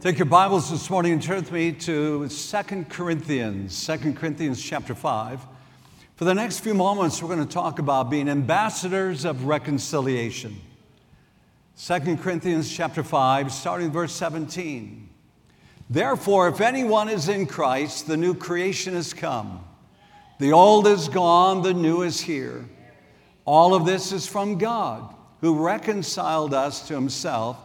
Take your Bibles this morning and turn with me to 2 Corinthians, 2 Corinthians chapter 5. For the next few moments, we're going to talk about being ambassadors of reconciliation. 2 Corinthians chapter 5, starting verse 17. Therefore, if anyone is in Christ, the new creation has come. The old is gone, the new is here. All of this is from God, who reconciled us to himself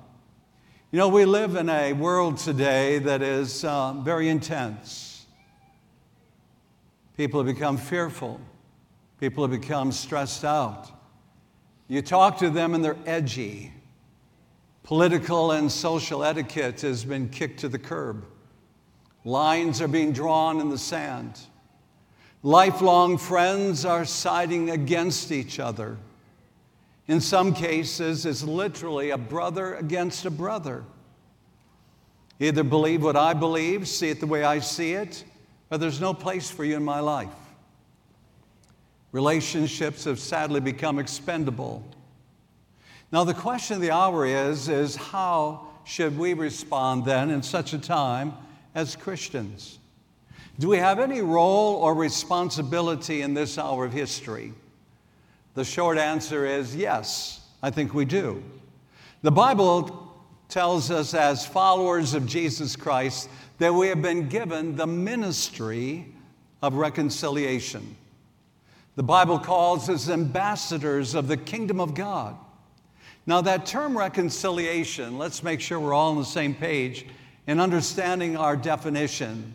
You know, we live in a world today that is uh, very intense. People have become fearful. People have become stressed out. You talk to them and they're edgy. Political and social etiquette has been kicked to the curb. Lines are being drawn in the sand. Lifelong friends are siding against each other. In some cases, it's literally a brother against a brother. Either believe what I believe, see it the way I see it, or there's no place for you in my life. Relationships have sadly become expendable. Now, the question of the hour is, is how should we respond then in such a time as Christians? Do we have any role or responsibility in this hour of history? The short answer is yes, I think we do. The Bible tells us, as followers of Jesus Christ, that we have been given the ministry of reconciliation. The Bible calls us ambassadors of the kingdom of God. Now, that term reconciliation, let's make sure we're all on the same page in understanding our definition.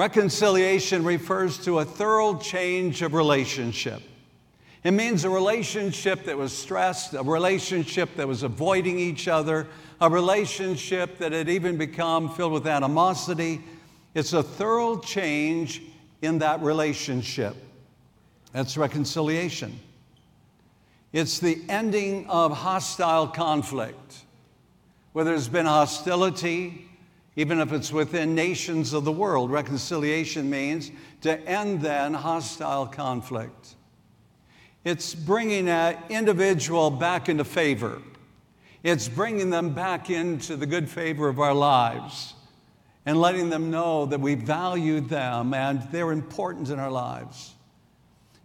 Reconciliation refers to a thorough change of relationship. It means a relationship that was stressed, a relationship that was avoiding each other, a relationship that had even become filled with animosity. It's a thorough change in that relationship. That's reconciliation. It's the ending of hostile conflict. Where there's been hostility, even if it's within nations of the world. Reconciliation means to end then hostile conflict. It's bringing an individual back into favor. It's bringing them back into the good favor of our lives and letting them know that we value them and they're important in our lives.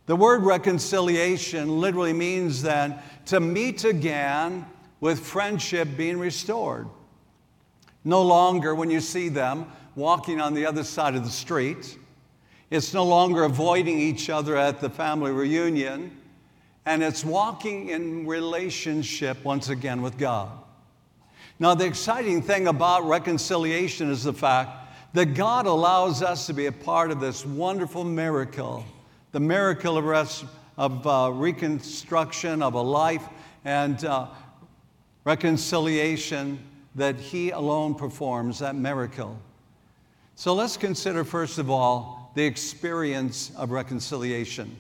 The word reconciliation literally means then to meet again with friendship being restored. No longer, when you see them walking on the other side of the street, it's no longer avoiding each other at the family reunion, and it's walking in relationship once again with God. Now, the exciting thing about reconciliation is the fact that God allows us to be a part of this wonderful miracle the miracle of, res- of uh, reconstruction of a life and uh, reconciliation that He alone performs, that miracle. So let's consider, first of all, the experience of reconciliation.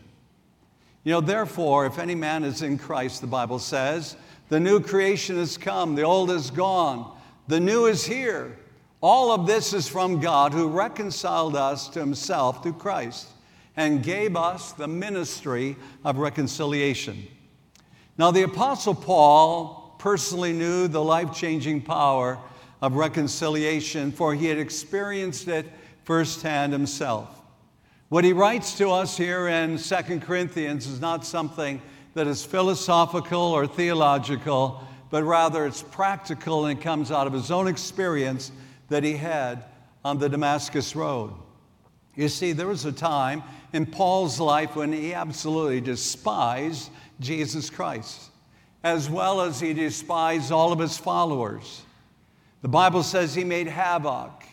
You know, therefore, if any man is in Christ, the Bible says, the new creation has come, the old is gone, the new is here. All of this is from God who reconciled us to himself through Christ and gave us the ministry of reconciliation. Now, the Apostle Paul personally knew the life changing power of reconciliation, for he had experienced it firsthand himself. What he writes to us here in 2 Corinthians is not something that is philosophical or theological, but rather it's practical and it comes out of his own experience that he had on the Damascus Road. You see, there was a time in Paul's life when he absolutely despised Jesus Christ, as well as he despised all of his followers. The Bible says he made havoc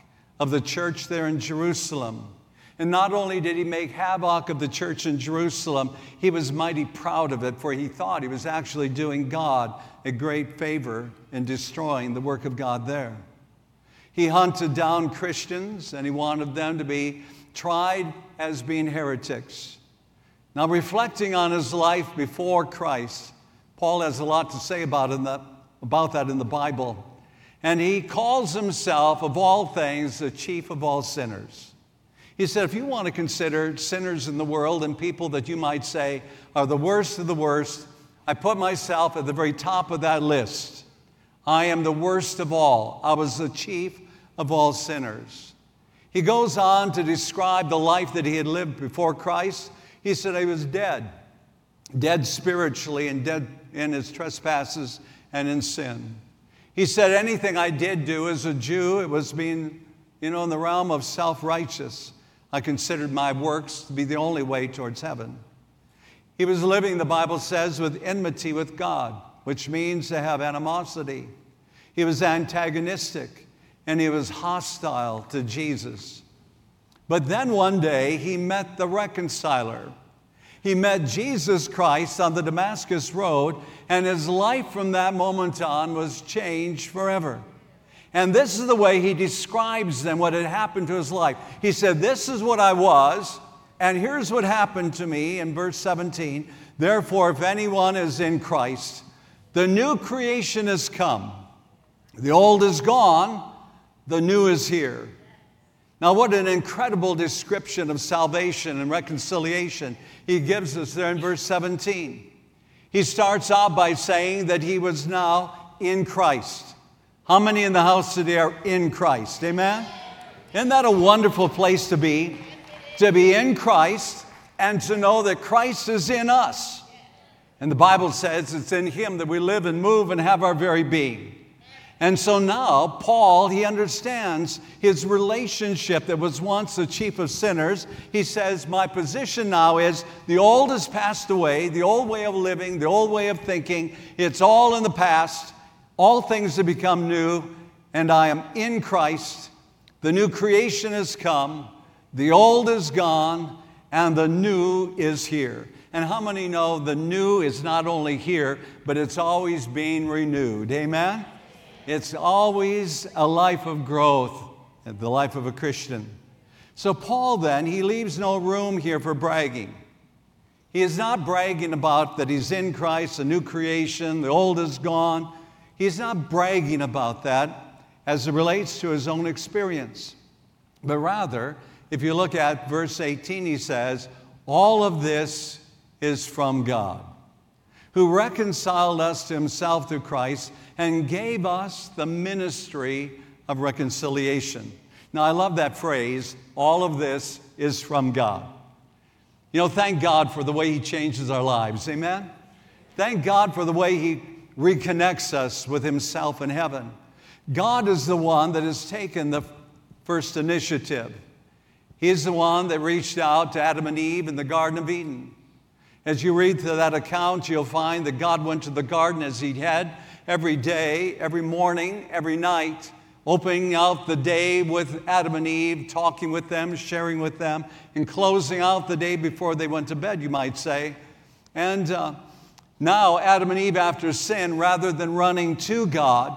of the church there in Jerusalem. And not only did he make havoc of the church in Jerusalem, he was mighty proud of it, for he thought he was actually doing God a great favor in destroying the work of God there. He hunted down Christians and he wanted them to be tried as being heretics. Now, reflecting on his life before Christ, Paul has a lot to say about, the, about that in the Bible. And he calls himself, of all things, the chief of all sinners. He said, if you want to consider sinners in the world and people that you might say are the worst of the worst, I put myself at the very top of that list. I am the worst of all. I was the chief of all sinners. He goes on to describe the life that he had lived before Christ. He said he was dead, dead spiritually and dead in his trespasses and in sin. He said, Anything I did do as a Jew, it was being, you know, in the realm of self righteous. I considered my works to be the only way towards heaven. He was living, the Bible says, with enmity with God, which means to have animosity. He was antagonistic and he was hostile to Jesus. But then one day he met the reconciler. He met Jesus Christ on the Damascus Road, and his life from that moment on was changed forever. And this is the way he describes then what had happened to his life. He said, This is what I was, and here's what happened to me in verse 17. Therefore, if anyone is in Christ, the new creation has come. The old is gone, the new is here. Now, what an incredible description of salvation and reconciliation he gives us there in verse 17. He starts out by saying that he was now in Christ. How many in the house today are in Christ? Amen? Isn't that a wonderful place to be? To be in Christ and to know that Christ is in us. And the Bible says it's in Him that we live and move and have our very being. And so now, Paul, he understands his relationship that was once the chief of sinners. He says, My position now is the old has passed away, the old way of living, the old way of thinking, it's all in the past. All things have become new, and I am in Christ. The new creation has come, the old is gone, and the new is here. And how many know the new is not only here, but it's always being renewed? Amen? It's always a life of growth, the life of a Christian. So, Paul then, he leaves no room here for bragging. He is not bragging about that he's in Christ, a new creation, the old is gone. He's not bragging about that as it relates to his own experience. But rather, if you look at verse 18, he says, All of this is from God, who reconciled us to himself through Christ and gave us the ministry of reconciliation. Now, I love that phrase, all of this is from God. You know, thank God for the way He changes our lives. Amen? Thank God for the way He reconnects us with Himself in heaven. God is the one that has taken the first initiative. He is the one that reached out to Adam and Eve in the Garden of Eden. As you read through that account, you'll find that God went to the garden as He had every day, every morning, every night, opening out the day with Adam and Eve, talking with them, sharing with them, and closing out the day before they went to bed, you might say. And uh, now, Adam and Eve, after sin, rather than running to God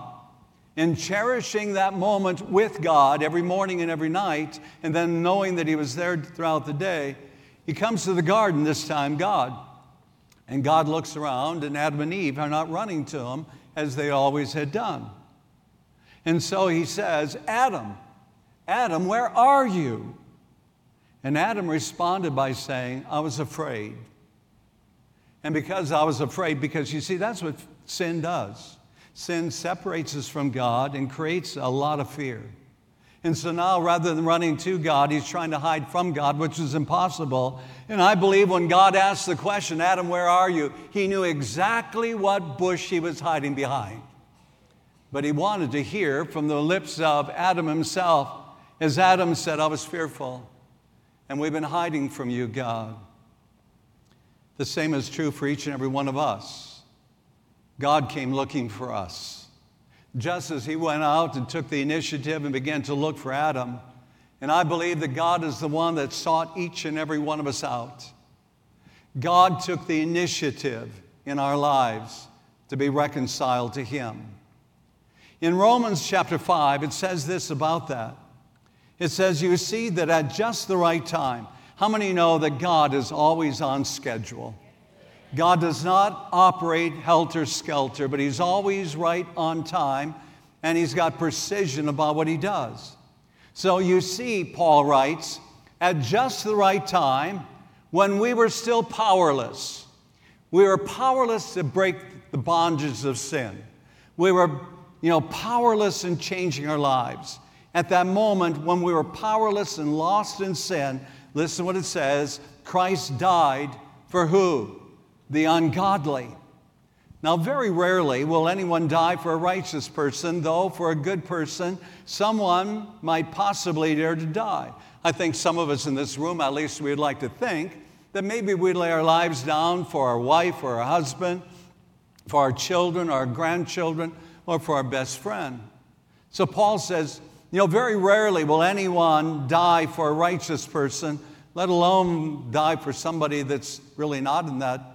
and cherishing that moment with God every morning and every night, and then knowing that He was there throughout the day, He comes to the garden this time, God. And God looks around, and Adam and Eve are not running to Him as they always had done. And so he says, Adam, Adam, where are you? And Adam responded by saying, I was afraid. And because I was afraid, because you see, that's what sin does. Sin separates us from God and creates a lot of fear. And so now, rather than running to God, he's trying to hide from God, which is impossible. And I believe when God asked the question, Adam, where are you? He knew exactly what bush he was hiding behind. But he wanted to hear from the lips of Adam himself, as Adam said, I was fearful. and we've been hiding from you, God. The same is true for each and every one of us. God came looking for us. Just as He went out and took the initiative and began to look for Adam, and I believe that God is the one that sought each and every one of us out. God took the initiative in our lives to be reconciled to Him. In Romans chapter 5, it says this about that. It says, You see that at just the right time, how many know that God is always on schedule? God does not operate helter skelter, but He's always right on time and He's got precision about what He does. So you see, Paul writes, at just the right time, when we were still powerless, we were powerless to break the bondages of sin. We were, you know, powerless in changing our lives. At that moment, when we were powerless and lost in sin, listen what it says Christ died for who? The ungodly. Now, very rarely will anyone die for a righteous person, though for a good person, someone might possibly dare to die. I think some of us in this room, at least we'd like to think, that maybe we'd lay our lives down for our wife or our husband, for our children, our grandchildren, or for our best friend. So Paul says, you know, very rarely will anyone die for a righteous person, let alone die for somebody that's really not in that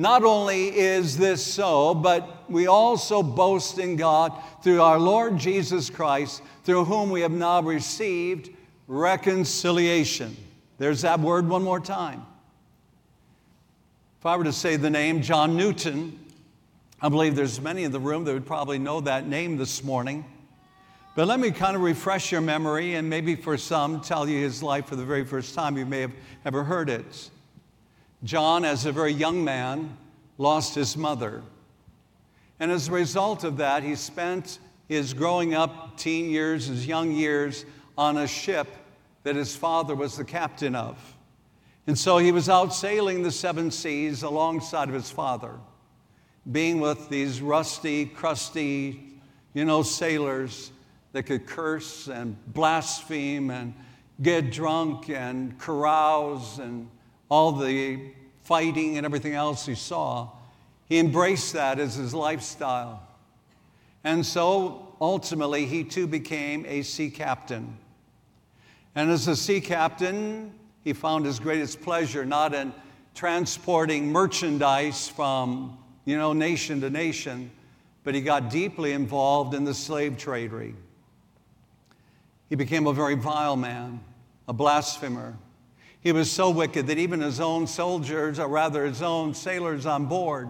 Not only is this so, but we also boast in God through our Lord Jesus Christ, through whom we have now received reconciliation. There's that word one more time. If I were to say the name John Newton, I believe there's many in the room that would probably know that name this morning. But let me kind of refresh your memory and maybe for some tell you his life for the very first time. You may have ever heard it. John, as a very young man, lost his mother. And as a result of that, he spent his growing up teen years, his young years, on a ship that his father was the captain of. And so he was out sailing the seven seas alongside of his father, being with these rusty, crusty, you know, sailors that could curse and blaspheme and get drunk and carouse and all the fighting and everything else he saw, he embraced that as his lifestyle. And so ultimately, he too became a sea captain. And as a sea captain, he found his greatest pleasure not in transporting merchandise from you know, nation to nation, but he got deeply involved in the slave trade. He became a very vile man, a blasphemer, he was so wicked that even his own soldiers, or rather his own sailors on board,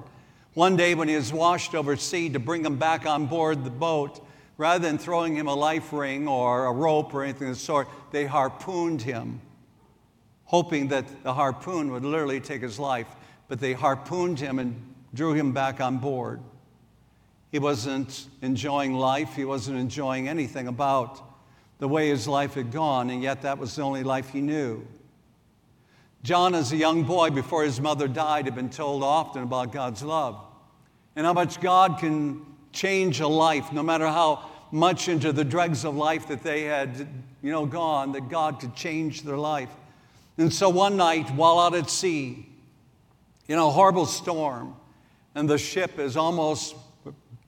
one day when he was washed over sea to bring him back on board the boat, rather than throwing him a life ring or a rope or anything of the sort, they harpooned him, hoping that the harpoon would literally take his life. But they harpooned him and drew him back on board. He wasn't enjoying life, he wasn't enjoying anything about the way his life had gone, and yet that was the only life he knew. John, as a young boy before his mother died, had been told often about God's love and how much God can change a life, no matter how much into the dregs of life that they had, you know, gone, that God could change their life. And so one night, while out at sea, in a horrible storm, and the ship is almost,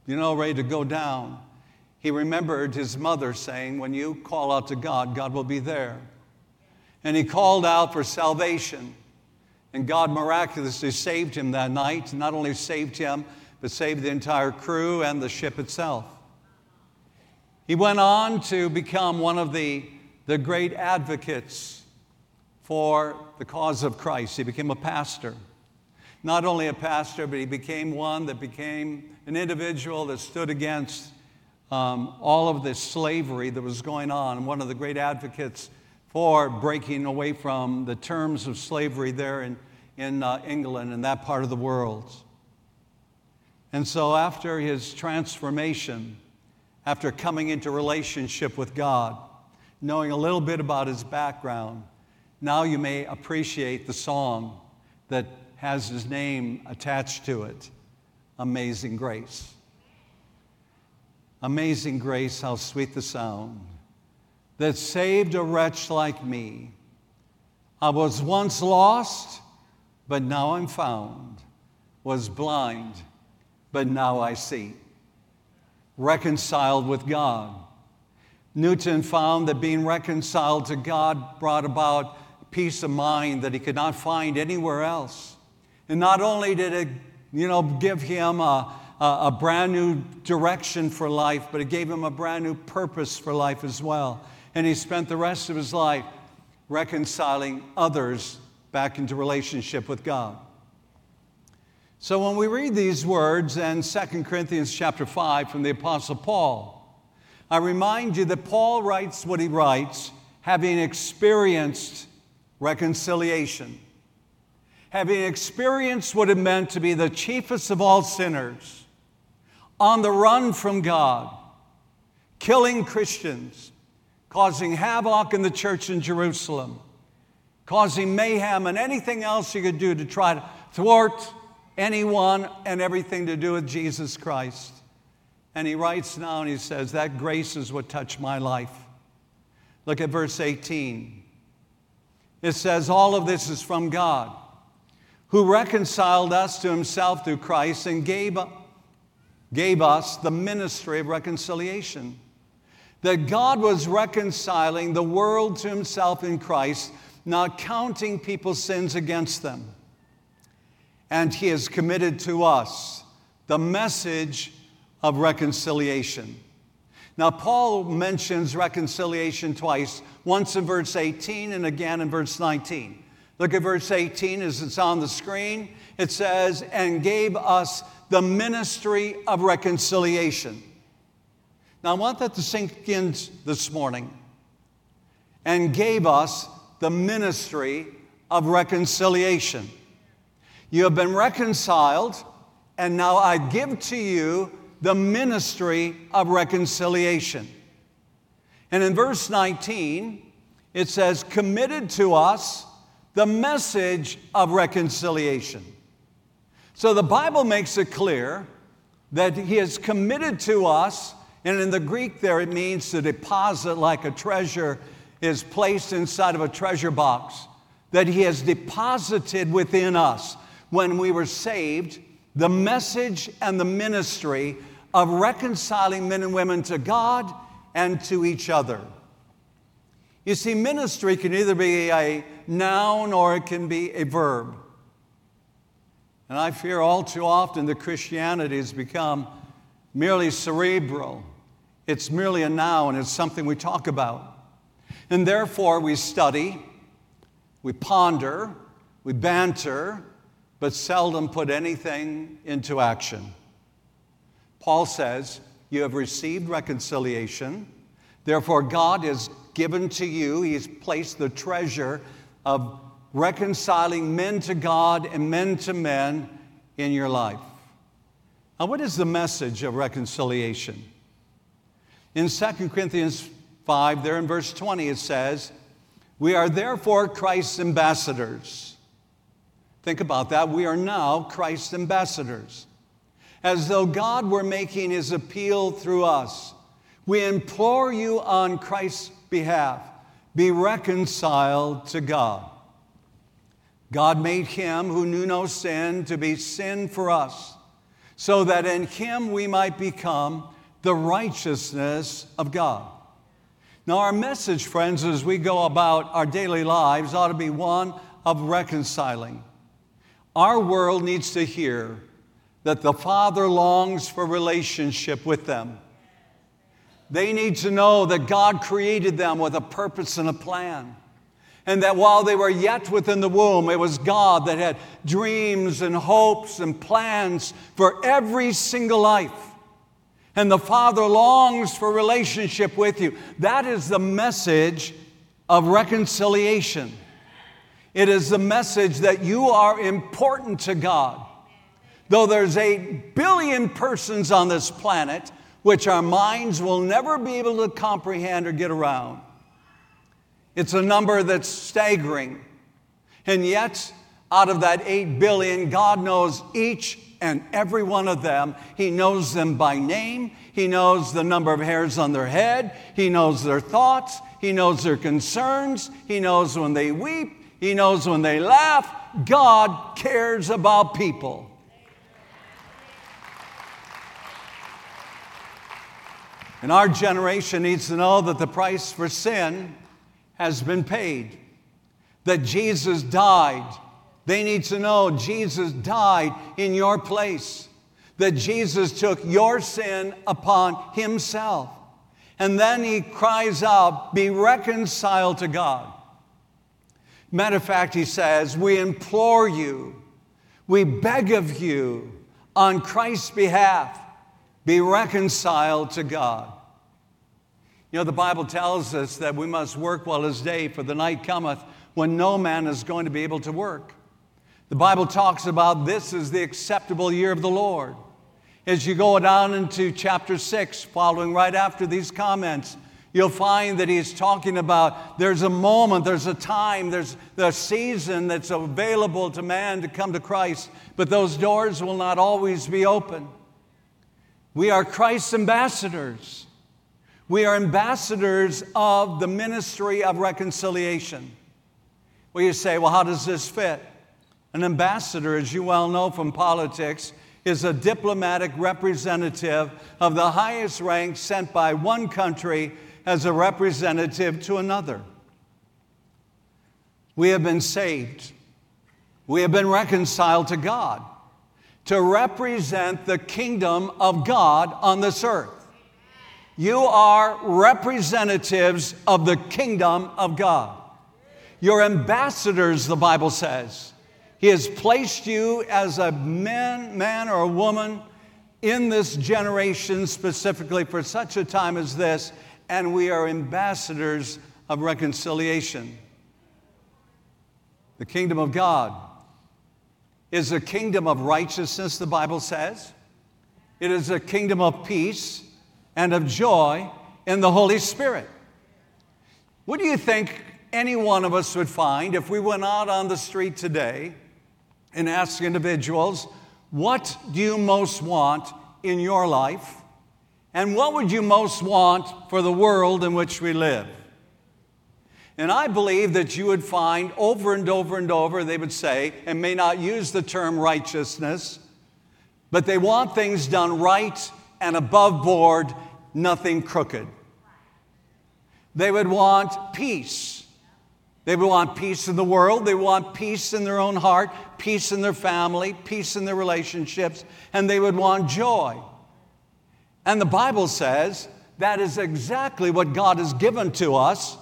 you know, ready to go down, he remembered his mother saying, When you call out to God, God will be there. And he called out for salvation. And God miraculously saved him that night. Not only saved him, but saved the entire crew and the ship itself. He went on to become one of the, the great advocates for the cause of Christ. He became a pastor. Not only a pastor, but he became one that became an individual that stood against um, all of this slavery that was going on, one of the great advocates for breaking away from the terms of slavery there in, in uh, England and that part of the world. And so, after his transformation, after coming into relationship with God, knowing a little bit about his background, now you may appreciate the song that has his name attached to it Amazing Grace. Amazing grace, how sweet the sound that saved a wretch like me. I was once lost, but now I'm found, was blind, but now I see. Reconciled with God. Newton found that being reconciled to God brought about peace of mind that he could not find anywhere else. And not only did it, you know, give him a, a, brand new direction for life, but it gave him a brand new purpose for life as well. And he spent the rest of his life reconciling others back into relationship with God. So when we read these words in 2 Corinthians chapter 5 from the Apostle Paul, I remind you that Paul writes what he writes having experienced reconciliation, having experienced what it meant to be the chiefest of all sinners, on the run from God, killing Christians, causing havoc in the church in Jerusalem, causing mayhem and anything else you could do to try to thwart anyone and everything to do with Jesus Christ. And he writes now and he says, That grace is what touched my life. Look at verse 18. It says, All of this is from God, who reconciled us to himself through Christ and gave, gave us the ministry of reconciliation that God was reconciling the world to himself in Christ, not counting people's sins against them. And he has committed to us the message of reconciliation. Now, Paul mentions reconciliation twice, once in verse 18 and again in verse 19. Look at verse 18 as it's on the screen. It says, and gave us the ministry of reconciliation. Now, I want that to sink in this morning. And gave us the ministry of reconciliation. You have been reconciled, and now I give to you the ministry of reconciliation. And in verse 19, it says, committed to us the message of reconciliation. So the Bible makes it clear that He has committed to us and in the Greek, there it means to deposit like a treasure is placed inside of a treasure box that He has deposited within us when we were saved the message and the ministry of reconciling men and women to God and to each other. You see, ministry can either be a noun or it can be a verb. And I fear all too often that Christianity has become merely cerebral it's merely a noun, it's something we talk about. And therefore, we study, we ponder, we banter, but seldom put anything into action. Paul says, You have received reconciliation. Therefore, God has given to you, He's placed the treasure of reconciling men to God and men to men in your life. Now, what is the message of reconciliation? In 2 Corinthians 5, there in verse 20, it says, We are therefore Christ's ambassadors. Think about that. We are now Christ's ambassadors. As though God were making his appeal through us. We implore you on Christ's behalf be reconciled to God. God made him who knew no sin to be sin for us, so that in him we might become the righteousness of God. Now, our message, friends, as we go about our daily lives, ought to be one of reconciling. Our world needs to hear that the Father longs for relationship with them. They need to know that God created them with a purpose and a plan. And that while they were yet within the womb, it was God that had dreams and hopes and plans for every single life and the Father longs for relationship with you. That is the message of reconciliation. It is the message that you are important to God. Though there's a billion persons on this planet, which our minds will never be able to comprehend or get around. It's a number that's staggering. And yet, out of that 8 billion, God knows each and every one of them. He knows them by name. He knows the number of hairs on their head. He knows their thoughts. He knows their concerns. He knows when they weep. He knows when they laugh. God cares about people. And our generation needs to know that the price for sin has been paid, that Jesus died. They need to know Jesus died in your place, that Jesus took your sin upon himself. And then he cries out, Be reconciled to God. Matter of fact, he says, We implore you, we beg of you on Christ's behalf be reconciled to God. You know, the Bible tells us that we must work while is day, for the night cometh when no man is going to be able to work. The Bible talks about this as the acceptable year of the Lord. As you go down into chapter 6, following right after these comments, you'll find that he's talking about there's a moment, there's a time, there's a season that's available to man to come to Christ, but those doors will not always be open. We are Christ's ambassadors. We are ambassadors of the ministry of reconciliation. Well, you say, well, how does this fit? An ambassador, as you well know from politics, is a diplomatic representative of the highest rank sent by one country as a representative to another. We have been saved. We have been reconciled to God to represent the kingdom of God on this earth. You are representatives of the kingdom of God. You're ambassadors, the Bible says. He has placed you as a man, man or a woman in this generation specifically for such a time as this, and we are ambassadors of reconciliation. The kingdom of God is a kingdom of righteousness, the Bible says. It is a kingdom of peace and of joy in the Holy Spirit. What do you think any one of us would find if we went out on the street today and asked individuals, What do you most want in your life? And what would you most want for the world in which we live? And I believe that you would find over and over and over, they would say, and may not use the term righteousness, but they want things done right and above board, nothing crooked. They would want peace. They would want peace in the world. They want peace in their own heart, peace in their family, peace in their relationships, and they would want joy. And the Bible says that is exactly what God has given to us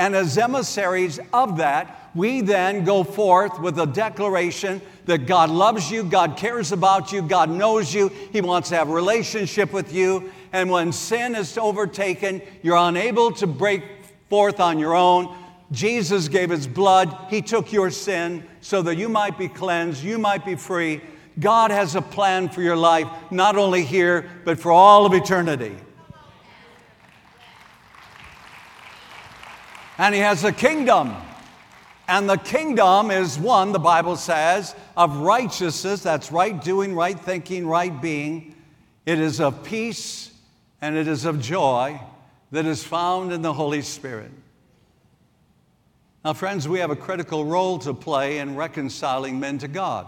and as emissaries of that, we then go forth with a declaration that God loves you, God cares about you, God knows you, He wants to have a relationship with you. And when sin is overtaken, you're unable to break forth on your own. Jesus gave His blood, He took your sin so that you might be cleansed, you might be free. God has a plan for your life, not only here, but for all of eternity. and he has a kingdom. And the kingdom is one, the Bible says, of righteousness. That's right doing, right thinking, right being. It is of peace and it is of joy that is found in the Holy Spirit. Now, friends, we have a critical role to play in reconciling men to God.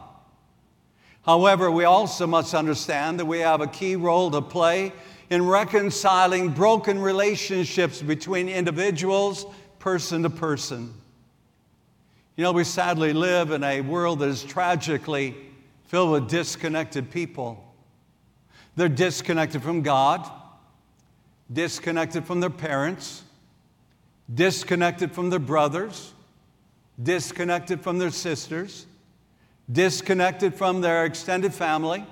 However, we also must understand that we have a key role to play in reconciling broken relationships between individuals person to person. You know, we sadly live in a world that is tragically filled with disconnected people. They're disconnected from God, disconnected from their parents, disconnected from their brothers, disconnected from their sisters, disconnected from their extended family.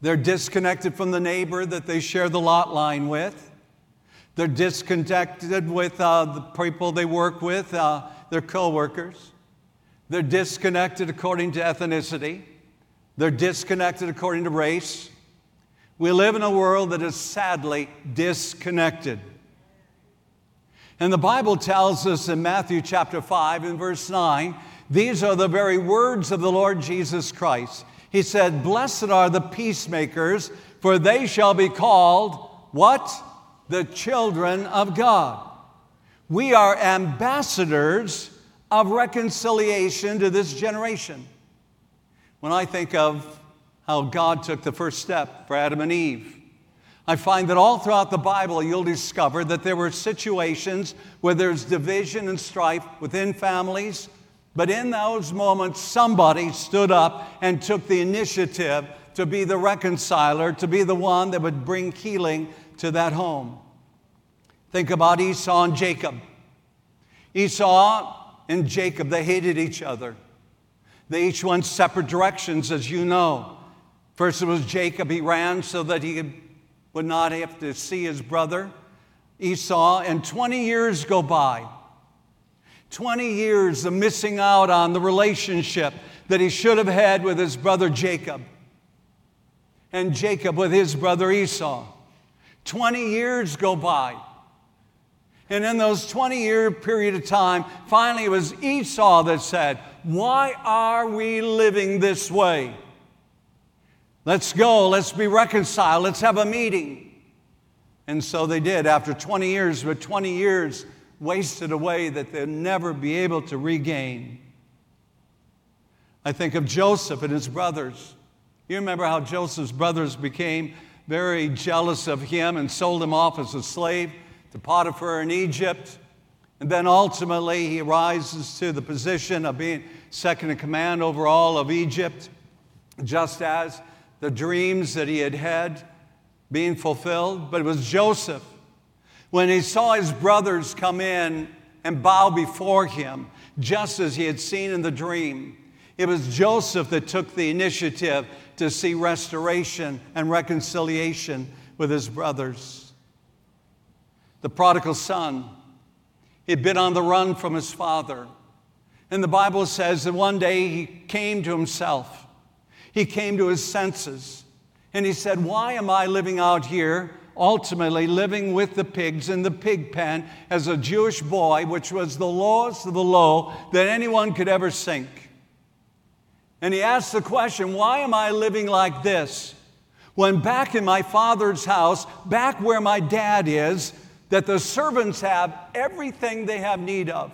They're disconnected from the neighbor that they share the lot line with. They're disconnected with uh, the people they work with, uh, their coworkers. They're disconnected according to ethnicity. They're disconnected according to race. We live in a world that is sadly disconnected. And the Bible tells us in Matthew chapter 5 and verse 9, these are the very words of the Lord Jesus Christ. He said, Blessed are the peacemakers, for they shall be called what? The children of God. We are ambassadors of reconciliation to this generation. When I think of how God took the first step for Adam and Eve, I find that all throughout the Bible you'll discover that there were situations where there's division and strife within families, but in those moments somebody stood up and took the initiative to be the reconciler, to be the one that would bring healing to that home. Think about Esau and Jacob. Esau and Jacob, they hated each other. They each went separate directions, as you know. First, it was Jacob. He ran so that he could would not have to see his brother Esau, and 20 years go by. 20 years of missing out on the relationship that he should have had with his brother Jacob, and Jacob with his brother Esau. 20 years go by. And in those 20 year period of time, finally it was Esau that said, Why are we living this way? Let's go, let's be reconciled, let's have a meeting. And so they did after 20 years, but 20 years wasted away that they'll never be able to regain. I think of Joseph and his brothers. You remember how Joseph's brothers became very jealous of him and sold him off as a slave to Potiphar in Egypt. And then ultimately he rises to the position of being second in command over all of Egypt, just as the dreams that he had had being fulfilled, but it was Joseph. When he saw his brothers come in and bow before him, just as he had seen in the dream, it was Joseph that took the initiative to see restoration and reconciliation with his brothers. The prodigal son, he'd been on the run from his father. And the Bible says that one day he came to himself. He came to his senses and he said, Why am I living out here? Ultimately, living with the pigs in the pig pen as a Jewish boy, which was the lowest of the low that anyone could ever sink. And he asked the question, Why am I living like this? When back in my father's house, back where my dad is, that the servants have everything they have need of.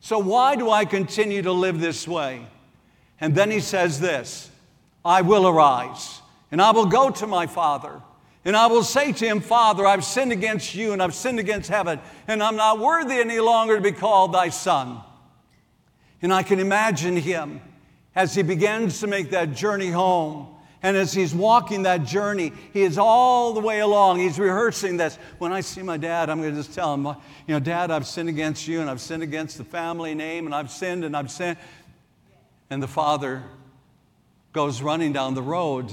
So why do I continue to live this way? And then he says this I will arise and I will go to my father and I will say to him, Father, I've sinned against you and I've sinned against heaven, and I'm not worthy any longer to be called thy son. And I can imagine him as he begins to make that journey home. And as he's walking that journey, he is all the way along. He's rehearsing this. When I see my dad, I'm going to just tell him, you know, Dad, I've sinned against you and I've sinned against the family name and I've sinned and I've sinned. And the father goes running down the road.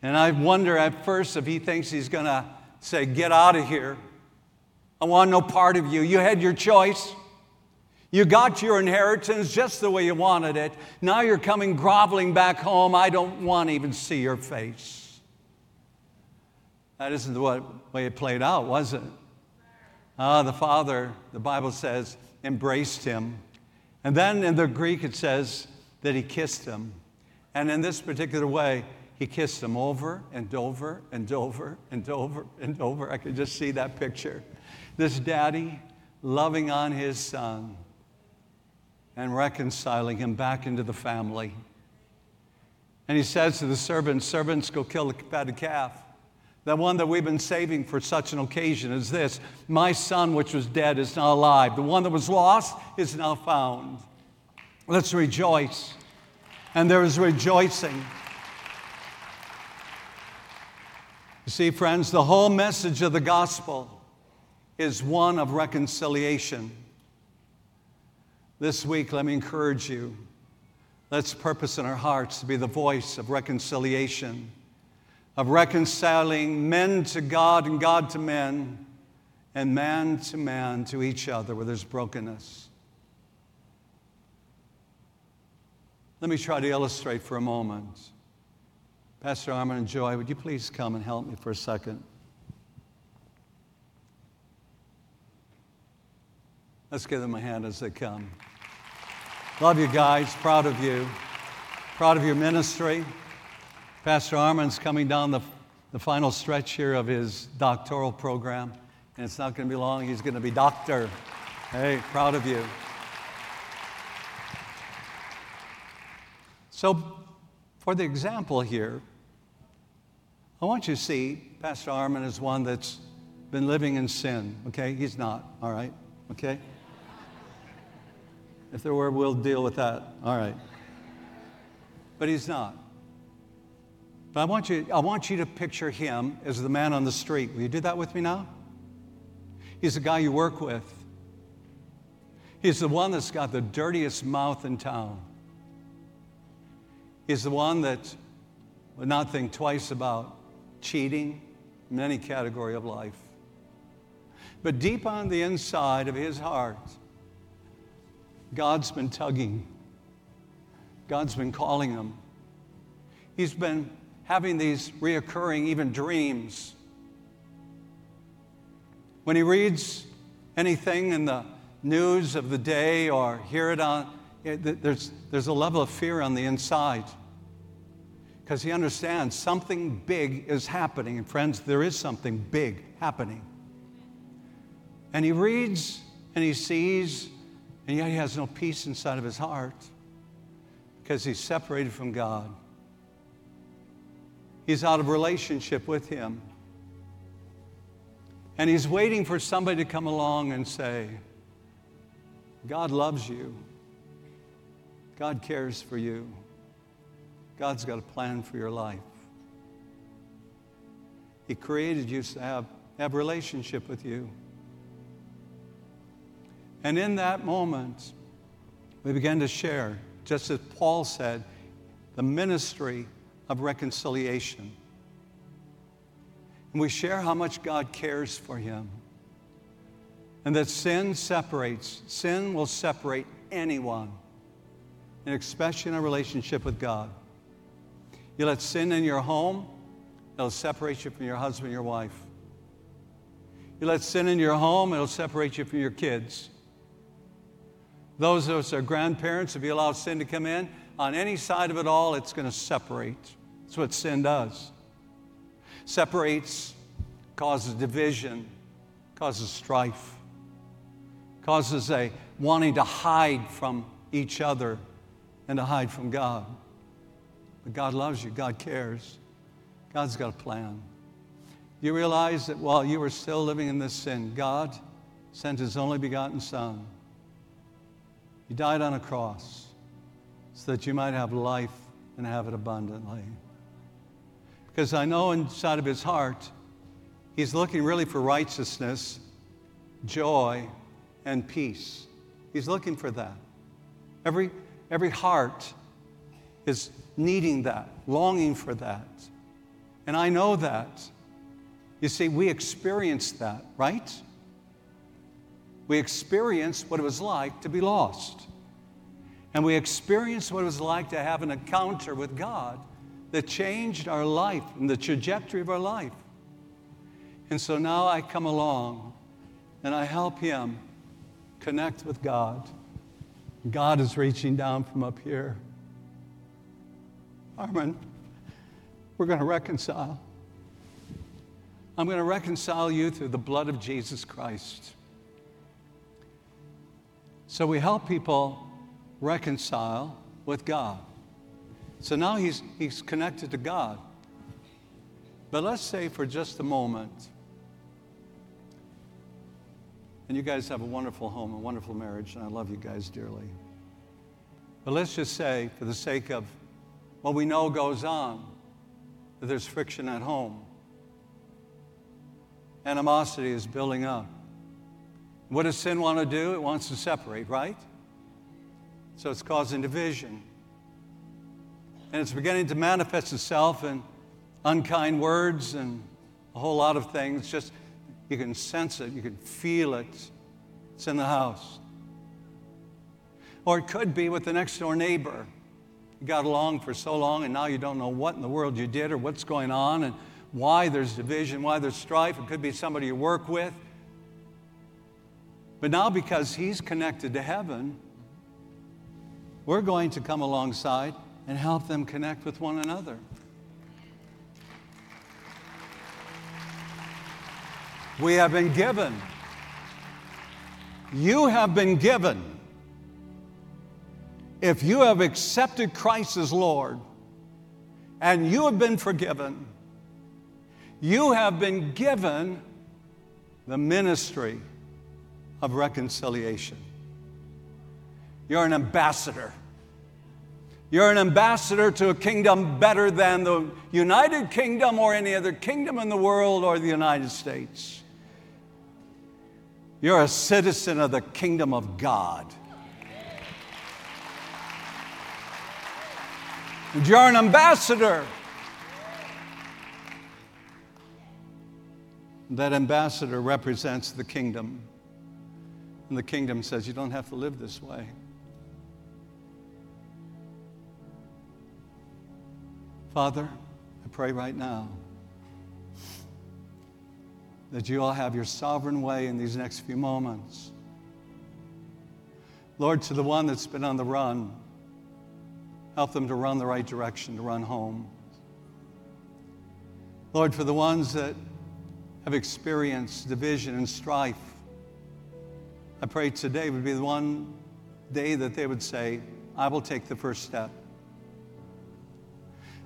And I wonder at first if he thinks he's going to say, Get out of here. I want no part of you. You had your choice. You got your inheritance just the way you wanted it. Now you're coming groveling back home. I don't want to even see your face. That isn't the way it played out, was it? Ah, the father, the Bible says, embraced him. And then in the Greek it says that he kissed him. And in this particular way, he kissed him over and over and over and over and over. I could just see that picture. This daddy loving on his son and reconciling him back into the family. And he says to the servants, Servants, go kill the fatted calf. The one that we've been saving for such an occasion is this My son, which was dead, is now alive. The one that was lost is now found. Let's rejoice and there is rejoicing. You see, friends, the whole message of the gospel is one of reconciliation. This week, let me encourage you. Let's purpose in our hearts to be the voice of reconciliation. of reconciling men to God and God to men, and man to man to each other where there's brokenness. Let me try to illustrate for a moment. Pastor Armin and Joy, would you please come and help me for a second? Let's give them a hand as they come. Love you guys, proud of you, proud of your ministry. Pastor Armin's coming down the, the final stretch here of his doctoral program, and it's not going to be long. He's going to be doctor. Hey, proud of you. So, for the example here, I want you to see Pastor Armin is one that's been living in sin, okay? He's not, all right? Okay? If there were, we'll deal with that, all right. But he's not. But I want you, I want you to picture him as the man on the street. Will you do that with me now? He's the guy you work with. He's the one that's got the dirtiest mouth in town. He's the one that would not think twice about cheating in any category of life. But deep on the inside of his heart, God's been tugging. God's been calling him. He's been having these reoccurring, even dreams. When he reads anything in the news of the day or hear it on, there's, there's a level of fear on the inside because he understands something big is happening. And friends, there is something big happening. And he reads and he sees, and yet he has no peace inside of his heart because he's separated from God. He's out of relationship with him. And he's waiting for somebody to come along and say, God loves you. God cares for you. God's got a plan for your life. He created you to have, have relationship with you. And in that moment, we began to share, just as Paul said, the ministry of reconciliation. And we share how much God cares for him. And that sin separates. Sin will separate anyone, and especially in a relationship with God. You let sin in your home, it'll separate you from your husband, your wife. You let sin in your home, it'll separate you from your kids. Those of us are grandparents, if you allow sin to come in, on any side of it all, it's going to separate. That's what sin does. Separates, causes division, causes strife, causes a wanting to hide from each other and to hide from God. But God loves you, God cares, God's got a plan. You realize that while you were still living in this sin, God sent His only begotten Son. He died on a cross so that you might have life and have it abundantly. Because I know inside of his heart, he's looking really for righteousness, joy, and peace. He's looking for that. Every, every heart is needing that, longing for that. And I know that. You see, we experienced that, right? We experienced what it was like to be lost. And we experienced what it was like to have an encounter with God that changed our life and the trajectory of our life. And so now I come along and I help him connect with God. God is reaching down from up here. Armin, we're going to reconcile. I'm going to reconcile you through the blood of Jesus Christ. So we help people reconcile with God. So now he's, he's connected to God. But let's say for just a moment, and you guys have a wonderful home, a wonderful marriage, and I love you guys dearly. But let's just say, for the sake of what we know goes on, that there's friction at home. Animosity is building up. What does sin want to do? It wants to separate, right? So it's causing division. And it's beginning to manifest itself in unkind words and a whole lot of things. Just you can sense it, you can feel it. It's in the house. Or it could be with the next door neighbor. You got along for so long and now you don't know what in the world you did or what's going on and why there's division, why there's strife. It could be somebody you work with. But now, because he's connected to heaven, we're going to come alongside and help them connect with one another. We have been given. You have been given. If you have accepted Christ as Lord and you have been forgiven, you have been given the ministry of reconciliation. You're an ambassador. You're an ambassador to a kingdom better than the United Kingdom or any other kingdom in the world or the United States. You're a citizen of the kingdom of God. And you're an ambassador. That ambassador represents the kingdom. And the kingdom says, You don't have to live this way. Father, I pray right now that you all have your sovereign way in these next few moments. Lord, to the one that's been on the run, help them to run the right direction, to run home. Lord, for the ones that have experienced division and strife, I pray today would be the one day that they would say, I will take the first step.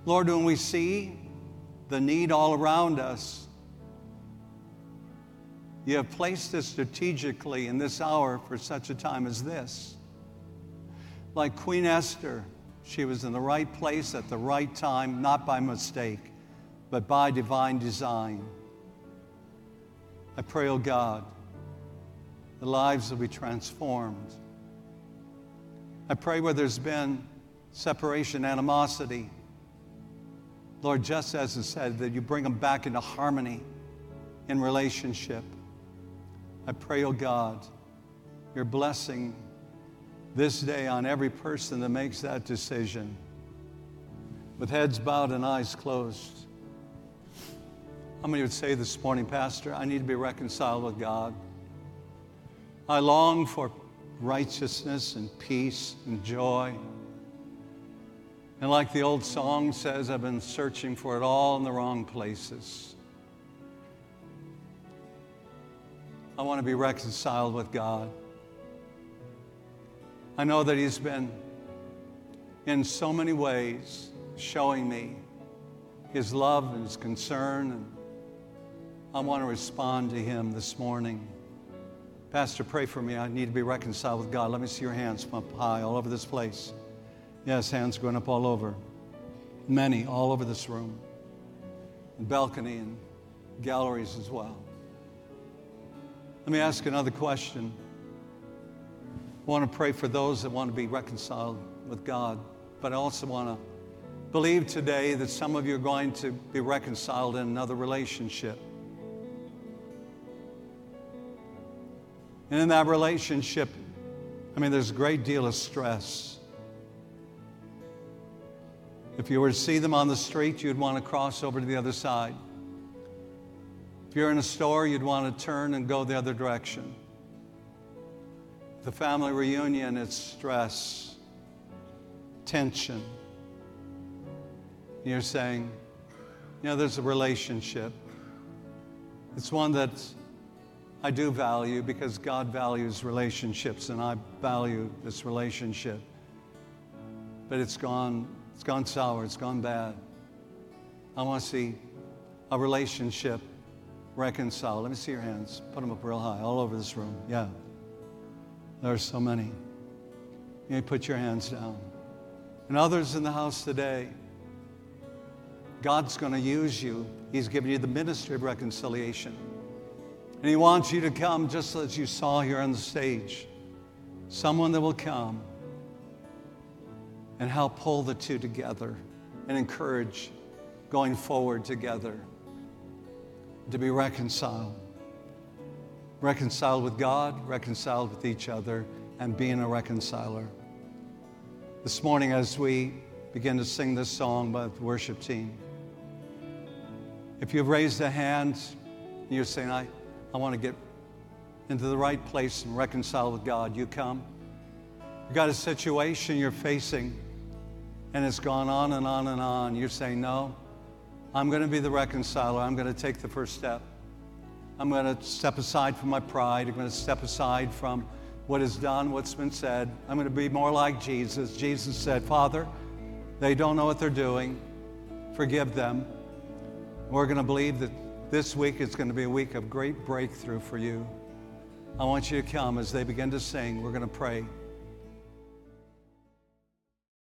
Lord, when we see the need all around us, you have placed us strategically in this hour for such a time as this. Like Queen Esther, she was in the right place at the right time, not by mistake, but by divine design. I pray, oh God, the lives will be transformed. I pray where there's been separation, animosity, Lord, just as it said, that you bring them back into harmony in relationship. I pray, oh God, your blessing this day on every person that makes that decision. With heads bowed and eyes closed. How many would say this morning, Pastor, I need to be reconciled with God? I long for righteousness and peace and joy. And like the old song says, I've been searching for it all in the wrong places. I want to be reconciled with God. I know that He's been in so many ways showing me His love and His concern, and I want to respond to Him this morning. Pastor, pray for me. I need to be reconciled with God. Let me see your hands up high all over this place. Yes, hands going up all over. Many all over this room, and balcony and galleries as well. Let me ask another question. I want to pray for those that want to be reconciled with God, but I also want to believe today that some of you are going to be reconciled in another relationship. And in that relationship, I mean, there's a great deal of stress. If you were to see them on the street, you'd want to cross over to the other side. If you're in a store, you'd want to turn and go the other direction. The family reunion, it's stress, tension. You're saying, you know, there's a relationship. It's one that I do value because God values relationships and I value this relationship. But it's gone, it's gone sour, it's gone bad. I want to see a relationship reconciled. Let me see your hands. Put them up real high, all over this room. Yeah. There are so many. You put your hands down. And others in the house today, God's going to use you. He's given you the ministry of reconciliation. And He wants you to come just as you saw here on the stage. Someone that will come and help pull the two together and encourage going forward together to be reconciled. Reconciled with God, reconciled with each other, and being a reconciler. This morning, as we begin to sing this song by the worship team, if you've raised a hand, and you're saying, I, I want to get into the right place and reconcile with God, you come. You've got a situation you're facing, and it's gone on and on and on. You're saying, No, I'm going to be the reconciler. I'm going to take the first step. I'm going to step aside from my pride. I'm going to step aside from what is done, what's been said. I'm going to be more like Jesus. Jesus said, Father, they don't know what they're doing. Forgive them. We're going to believe that this week is going to be a week of great breakthrough for you. I want you to come as they begin to sing. We're going to pray.